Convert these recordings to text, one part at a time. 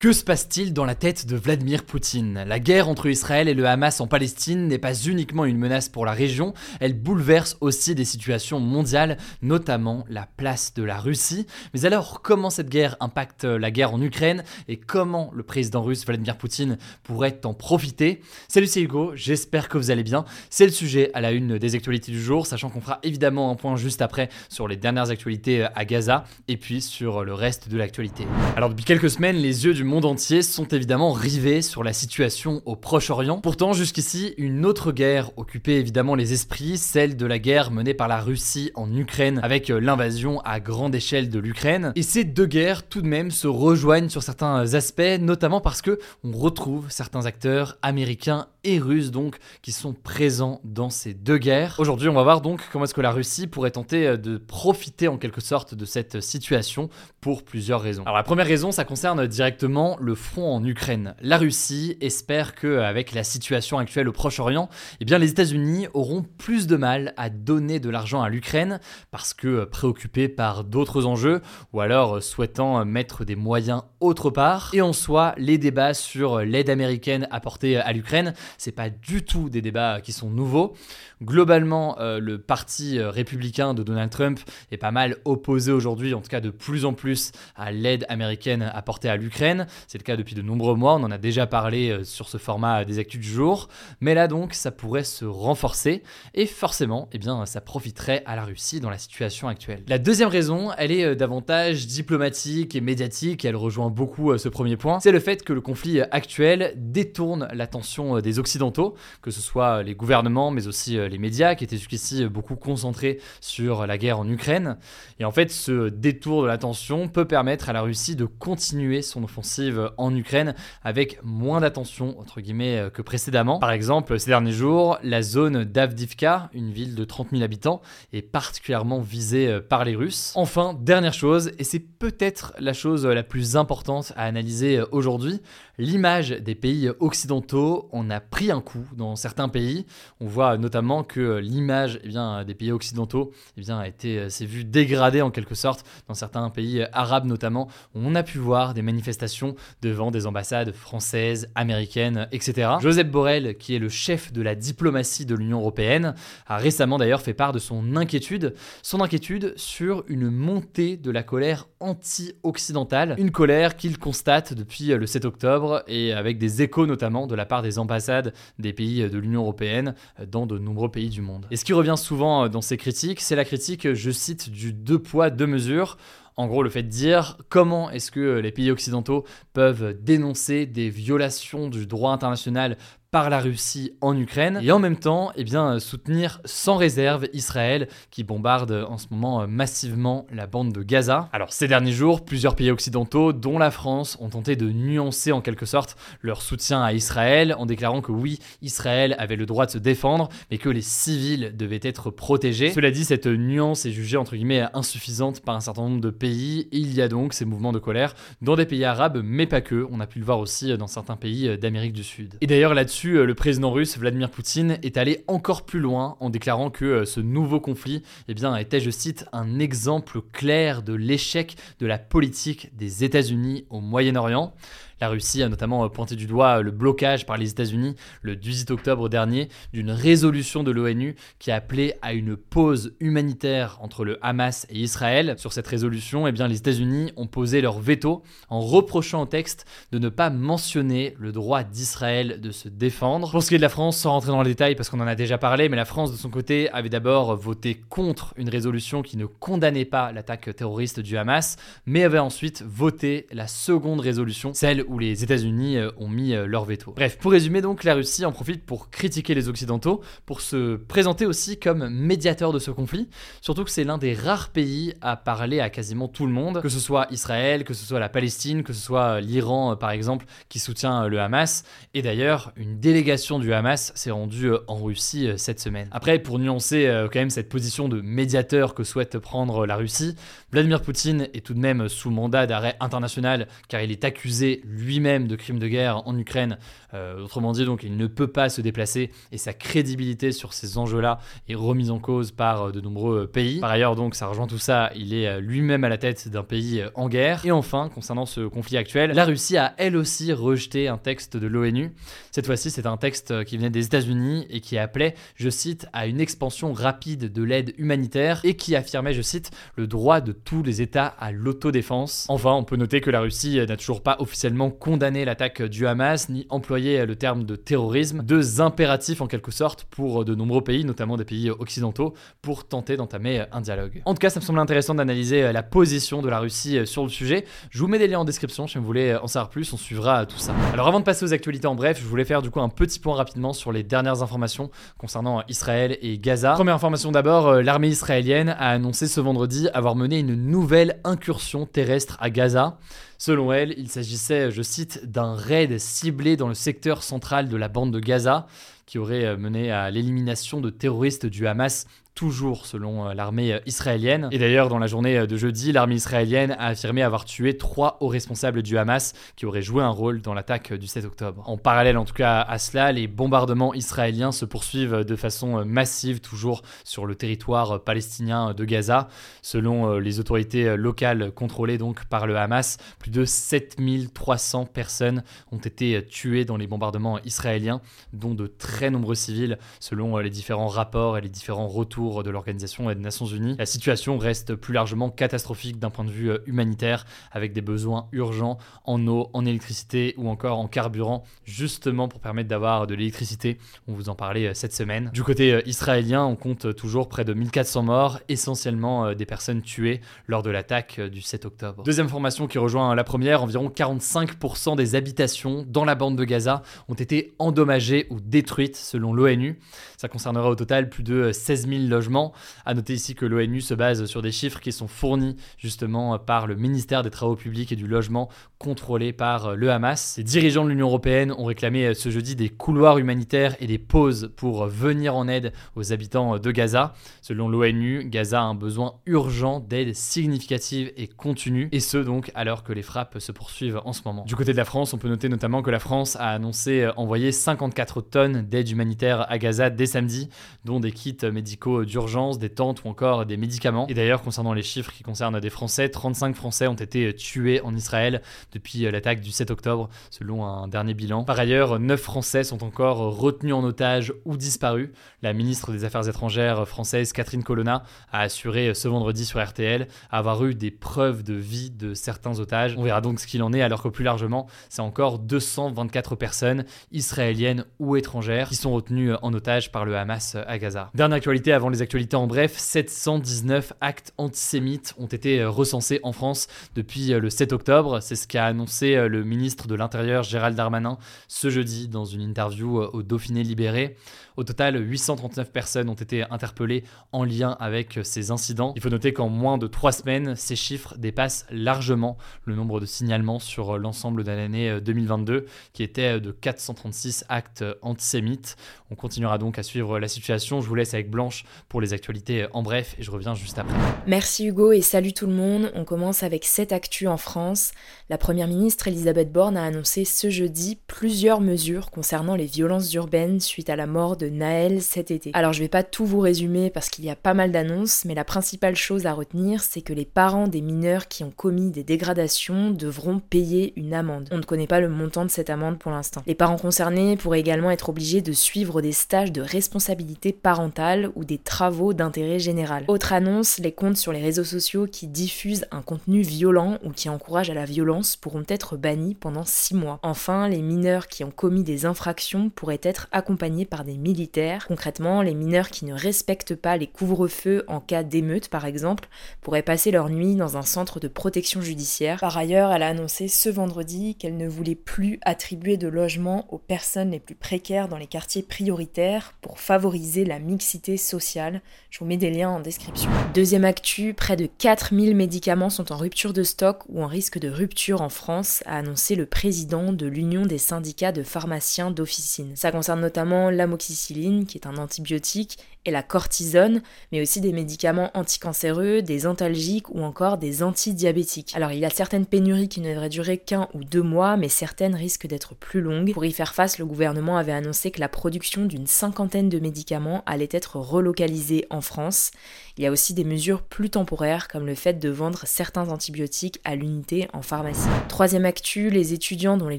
Que se passe-t-il dans la tête de Vladimir Poutine? La guerre entre Israël et le Hamas en Palestine n'est pas uniquement une menace pour la région, elle bouleverse aussi des situations mondiales, notamment la place de la Russie. Mais alors, comment cette guerre impacte la guerre en Ukraine et comment le président russe Vladimir Poutine pourrait en profiter? Salut, c'est Hugo, j'espère que vous allez bien. C'est le sujet à la une des actualités du jour, sachant qu'on fera évidemment un point juste après sur les dernières actualités à Gaza et puis sur le reste de l'actualité. Alors, depuis quelques semaines, les yeux du monde entier sont évidemment rivés sur la situation au Proche-Orient. Pourtant, jusqu'ici, une autre guerre occupait évidemment les esprits, celle de la guerre menée par la Russie en Ukraine, avec euh, l'invasion à grande échelle de l'Ukraine. Et ces deux guerres, tout de même, se rejoignent sur certains aspects, notamment parce que on retrouve certains acteurs américains et russes donc qui sont présents dans ces deux guerres. Aujourd'hui, on va voir donc comment est-ce que la Russie pourrait tenter euh, de profiter en quelque sorte de cette situation pour plusieurs raisons. Alors la première raison, ça concerne directement le front en Ukraine. La Russie espère que avec la situation actuelle au Proche-Orient, eh bien les États-Unis auront plus de mal à donner de l'argent à l'Ukraine parce que euh, préoccupés par d'autres enjeux ou alors euh, souhaitant mettre des moyens autre part. Et en soi, les débats sur l'aide américaine apportée à l'Ukraine c'est pas du tout des débats qui sont nouveaux. Globalement, euh, le parti euh, républicain de Donald Trump est pas mal opposé aujourd'hui, en tout cas de plus en plus, à l'aide américaine apportée à l'Ukraine. C'est le cas depuis de nombreux mois, on en a déjà parlé euh, sur ce format des actus du jour. Mais là donc, ça pourrait se renforcer et forcément, eh bien, ça profiterait à la Russie dans la situation actuelle. La deuxième raison, elle est davantage diplomatique et médiatique, elle rejoint beaucoup ce premier point, c'est le fait que le conflit actuel détourne l'attention des Occidentaux, que ce soit les gouvernements, mais aussi les médias qui étaient jusqu'ici beaucoup concentrés sur la guerre en Ukraine. Et en fait, ce détour de l'attention peut permettre à la Russie de continuer son offensive en Ukraine avec moins d'attention, entre guillemets, que précédemment. Par exemple, ces derniers jours, la zone d'Avdivka, une ville de 30 000 habitants, est particulièrement visée par les Russes. Enfin, dernière chose, et c'est peut-être la chose la plus importante à analyser aujourd'hui, l'image des pays occidentaux en a pris un coup dans certains pays. On voit notamment que l'image eh bien, des pays occidentaux eh été, s'est vue dégradée en quelque sorte dans certains pays arabes notamment. On a pu voir des manifestations devant des ambassades françaises, américaines, etc. Joseph Borrell, qui est le chef de la diplomatie de l'Union européenne, a récemment d'ailleurs fait part de son inquiétude, son inquiétude sur une montée de la colère anti-occidentale, une colère qu'il constate depuis le 7 octobre et avec des échos notamment de la part des ambassades des pays de l'Union européenne dans de nombreux pays du monde. Et ce qui revient souvent dans ces critiques, c'est la critique, je cite, du deux poids, deux mesures. En gros, le fait de dire comment est-ce que les pays occidentaux peuvent dénoncer des violations du droit international par la Russie en Ukraine et en même temps eh bien, soutenir sans réserve Israël qui bombarde en ce moment euh, massivement la bande de Gaza. Alors ces derniers jours, plusieurs pays occidentaux, dont la France, ont tenté de nuancer en quelque sorte leur soutien à Israël en déclarant que oui, Israël avait le droit de se défendre, mais que les civils devaient être protégés. Cela dit, cette nuance est jugée entre guillemets insuffisante par un certain nombre de pays. Il y a donc ces mouvements de colère dans des pays arabes, mais pas que. On a pu le voir aussi dans certains pays d'Amérique du Sud. Et d'ailleurs là-dessus, euh, le président russe Vladimir Poutine est allé encore plus loin en déclarant que euh, ce nouveau conflit eh était, je cite, un exemple clair de l'échec de la politique des États-Unis au Moyen-Orient. La Russie a notamment euh, pointé du doigt euh, le blocage par les États-Unis le 18 octobre dernier d'une résolution de l'ONU qui a appelé à une pause humanitaire entre le Hamas et Israël. Sur cette résolution, eh bien, les États-Unis ont posé leur veto en reprochant au texte de ne pas mentionner le droit d'Israël de se défendre. Pour ce qui est de la France, sans rentrer dans les détails parce qu'on en a déjà parlé, mais la France de son côté avait d'abord voté contre une résolution qui ne condamnait pas l'attaque terroriste du Hamas, mais avait ensuite voté la seconde résolution, celle où les États-Unis ont mis leur veto. Bref, pour résumer donc, la Russie en profite pour critiquer les Occidentaux, pour se présenter aussi comme médiateur de ce conflit, surtout que c'est l'un des rares pays à parler à quasiment tout le monde, que ce soit Israël, que ce soit la Palestine, que ce soit l'Iran par exemple, qui soutient le Hamas. Et d'ailleurs, une délégation du Hamas s'est rendue en Russie cette semaine. Après, pour nuancer quand même cette position de médiateur que souhaite prendre la Russie, Vladimir Poutine est tout de même sous mandat d'arrêt international car il est accusé lui-même de crimes de guerre en Ukraine. Euh, autrement dit, donc, il ne peut pas se déplacer et sa crédibilité sur ces enjeux-là est remise en cause par euh, de nombreux pays. Par ailleurs, donc, ça rejoint tout ça, il est euh, lui-même à la tête d'un pays en guerre. Et enfin, concernant ce conflit actuel, la Russie a elle aussi rejeté un texte de l'ONU. Cette fois-ci, c'est un texte qui venait des États-Unis et qui appelait, je cite, à une expansion rapide de l'aide humanitaire et qui affirmait, je cite, le droit de tous les États à l'autodéfense. Enfin, on peut noter que la Russie n'a toujours pas officiellement condamné l'attaque du Hamas ni employé le terme de terrorisme, deux impératifs en quelque sorte pour de nombreux pays, notamment des pays occidentaux, pour tenter d'entamer un dialogue. En tout cas, ça me semble intéressant d'analyser la position de la Russie sur le sujet. Je vous mets des liens en description si vous voulez en savoir plus, on suivra tout ça. Alors avant de passer aux actualités en bref, je voulais faire du coup un petit point rapidement sur les dernières informations concernant Israël et Gaza. Première information d'abord, l'armée israélienne a annoncé ce vendredi avoir mené une nouvelle incursion terrestre à Gaza. Selon elle, il s'agissait, je cite, d'un raid ciblé dans le secteur central de la bande de Gaza qui aurait mené à l'élimination de terroristes du Hamas toujours selon euh, l'armée euh, israélienne. Et d'ailleurs, dans la journée euh, de jeudi, l'armée israélienne a affirmé avoir tué trois hauts responsables du Hamas qui auraient joué un rôle dans l'attaque du 7 octobre. En parallèle, en tout cas à cela, les bombardements israéliens se poursuivent de façon massive, toujours sur le territoire palestinien de Gaza. Selon les autorités locales contrôlées donc par le Hamas, plus de 7300 personnes ont été tuées dans les bombardements israéliens, dont de très nombreux civils, selon les différents rapports et les différents retours de l'Organisation des Nations Unies. La situation reste plus largement catastrophique d'un point de vue euh, humanitaire, avec des besoins urgents en eau, en électricité ou encore en carburant, justement pour permettre d'avoir de l'électricité. On vous en parlait euh, cette semaine. Du côté euh, israélien, on compte toujours près de 1400 morts, essentiellement des personnes tuées lors de l'attaque du 7 octobre. Deuxième formation qui rejoint la première, environ 45% des habitations dans la bande de Gaza ont été endommagées ou détruites selon l'ONU. Ça concernera au total plus de 16 000 logements. À noter ici que l'ONU se base sur des chiffres qui sont fournis justement par le ministère des Travaux publics et du Logement contrôlé par le Hamas. Les dirigeants de l'Union européenne ont réclamé ce jeudi des couloirs humanitaires et des pauses pour venir en aide aux habitants de Gaza. Selon l'ONU, Gaza a un besoin urgent d'aide significative et continue, et ce donc alors que les frappes se poursuivent en ce moment. Du côté de la France, on peut noter notamment que la France a annoncé envoyer 54 tonnes d'aide humanitaire à Gaza dès samedi, dont des kits médicaux d'urgence, des tentes ou encore des médicaments. Et d'ailleurs, concernant les chiffres qui concernent des Français, 35 Français ont été tués en Israël depuis l'attaque du 7 octobre, selon un dernier bilan. Par ailleurs, 9 Français sont encore retenus en otage ou disparus. La ministre des Affaires étrangères française, Catherine Colonna, a assuré ce vendredi sur RTL avoir eu des preuves de vie de certains otages. On verra donc ce qu'il en est, alors que plus largement, c'est encore 224 personnes, israéliennes ou étrangères, qui sont retenues en otage par le Hamas à Gaza. Dernière actualité avant les actualités en bref, 719 actes antisémites ont été euh, recensés en France depuis euh, le 7 octobre. C'est ce qu'a annoncé euh, le ministre de l'Intérieur Gérald Darmanin ce jeudi dans une interview au Dauphiné Libéré. Au total, 839 personnes ont été interpellées en lien avec ces incidents. Il faut noter qu'en moins de trois semaines, ces chiffres dépassent largement le nombre de signalements sur l'ensemble de l'année 2022, qui était de 436 actes antisémites. On continuera donc à suivre la situation. Je vous laisse avec Blanche pour les actualités en bref et je reviens juste après. Merci Hugo et salut tout le monde. On commence avec cette actu en France. La première ministre Elisabeth Borne a annoncé ce jeudi plusieurs mesures concernant les violences urbaines suite à la mort de Naël cet été. Alors je vais pas tout vous résumer parce qu'il y a pas mal d'annonces, mais la principale chose à retenir, c'est que les parents des mineurs qui ont commis des dégradations devront payer une amende. On ne connaît pas le montant de cette amende pour l'instant. Les parents concernés pourraient également être obligés de suivre des stages de responsabilité parentale ou des travaux d'intérêt général. Autre annonce, les comptes sur les réseaux sociaux qui diffusent un contenu violent ou qui encouragent à la violence pourront être bannis pendant 6 mois. Enfin, les mineurs qui ont commis des infractions pourraient être accompagnés par des militaires. Concrètement, les mineurs qui ne respectent pas les couvre-feux en cas d'émeute par exemple pourraient passer leur nuit dans un centre de protection judiciaire. Par ailleurs, elle a annoncé ce vendredi qu'elle ne voulait plus attribuer de logements aux personnes les plus précaires dans les quartiers prioritaires pour favoriser la mixité sociale. Je vous mets des liens en description. Deuxième actu, près de 4000 médicaments sont en rupture de stock ou en risque de rupture en France, a annoncé le président de l'Union des syndicats de pharmaciens d'officine. Ça concerne notamment l'amoxicilline, qui est un antibiotique, et la cortisone, mais aussi des médicaments anticancéreux, des antalgiques ou encore des antidiabétiques. Alors il y a certaines pénuries qui ne devraient durer qu'un ou deux mois, mais certaines risquent d'être plus longues. Pour y faire face, le gouvernement avait annoncé que la production d'une cinquantaine de médicaments allait être relocalisée en France. Il y a aussi des mesures plus temporaires, comme le fait de vendre certains antibiotiques à l'unité en pharmacie. Troisième actu, les étudiants dont les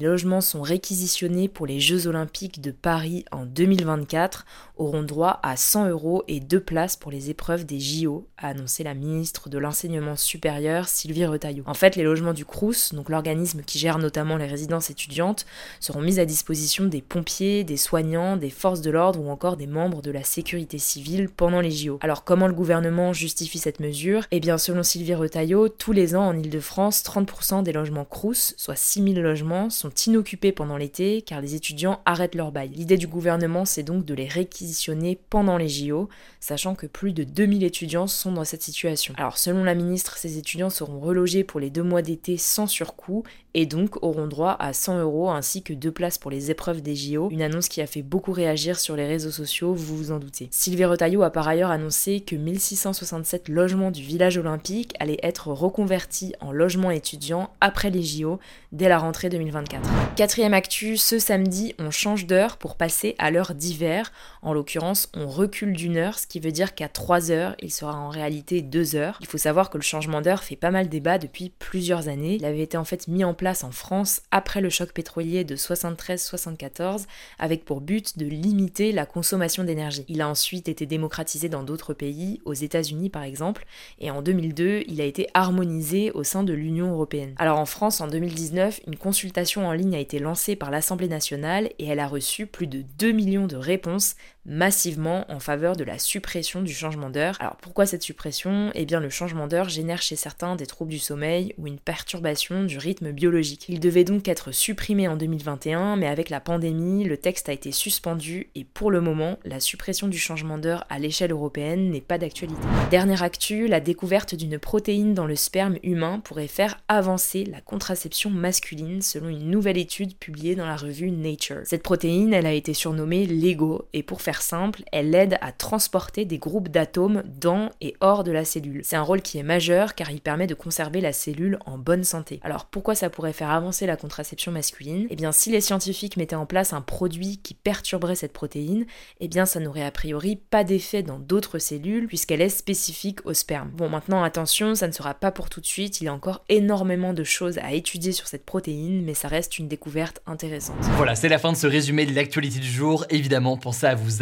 logements sont réquisitionnés pour les Jeux olympiques de Paris en 2024 auront droit à 100 euros et deux places pour les épreuves des JO, a annoncé la ministre de l'Enseignement supérieur Sylvie Retailleau. En fait, les logements du CRUS, donc l'organisme qui gère notamment les résidences étudiantes, seront mis à disposition des pompiers, des soignants, des forces de l'ordre ou encore des membres de la sécurité civile pendant les JO. Alors comment le gouvernement justifie cette mesure? Eh bien selon Sylvie Retailleau, tous les ans en Ile-de-France, 30% des logements CRUS, soit 6000 logements, sont inoccupés pendant l'été car les étudiants arrêtent leur bail. L'idée du gouvernement c'est donc de les réquisitionner pendant les JO, sachant que plus de 2000 étudiants sont dans cette situation. Alors selon la ministre, ces étudiants seront relogés pour les deux mois d'été sans surcoût et donc auront droit à 100 euros ainsi que deux places pour les épreuves des JO, une annonce qui a fait beaucoup réagir sur les réseaux sociaux, vous vous en doutez. Sylvie Retailleau a par ailleurs annoncé que 1667 logements du village olympique allaient être reconvertis en logements étudiants après les JO dès la rentrée 2024. Quatrième actu, ce samedi on change d'heure pour passer à l'heure d'hiver, en l'occurrence on recule d'une heure, ce qui veut dire qu'à 3 heures il sera en réalité 2 heures. Il faut savoir que le changement d'heure fait pas mal débat depuis plusieurs années, il avait été en fait mis en place en France après le choc pétrolier de 73-74 avec pour but de limiter la consommation d'énergie. Il a ensuite été démocratisé dans d'autres pays, aux États-Unis par exemple, et en 2002, il a été harmonisé au sein de l'Union européenne. Alors en France, en 2019, une consultation en ligne a été lancée par l'Assemblée nationale et elle a reçu plus de 2 millions de réponses massivement en faveur de la suppression du changement d'heure. Alors pourquoi cette suppression? Eh bien le changement d'heure génère chez certains des troubles du sommeil ou une perturbation du rythme biologique. Il devait donc être supprimé en 2021, mais avec la pandémie, le texte a été suspendu et pour le moment, la suppression du changement d'heure à l'échelle européenne n'est pas d'actualité. Dernière actu, la découverte d'une protéine dans le sperme humain pourrait faire avancer la contraception masculine selon une nouvelle étude publiée dans la revue Nature. Cette protéine, elle a été surnommée LEGO et pour faire simple, elle aide à transporter des groupes d'atomes dans et hors de la cellule. C'est un rôle qui est majeur car il permet de conserver la cellule en bonne santé. Alors pourquoi ça pourrait faire avancer la contraception masculine? Eh bien si les scientifiques mettaient en place un produit qui perturberait cette protéine, eh bien ça n'aurait a priori pas d'effet dans d'autres cellules puisqu'elle est spécifique au sperme. Bon maintenant attention, ça ne sera pas pour tout de suite, il y a encore énormément de choses à étudier sur cette protéine, mais ça reste une découverte intéressante. Voilà, c'est la fin de ce résumé de l'actualité du jour. Évidemment, pensez à vous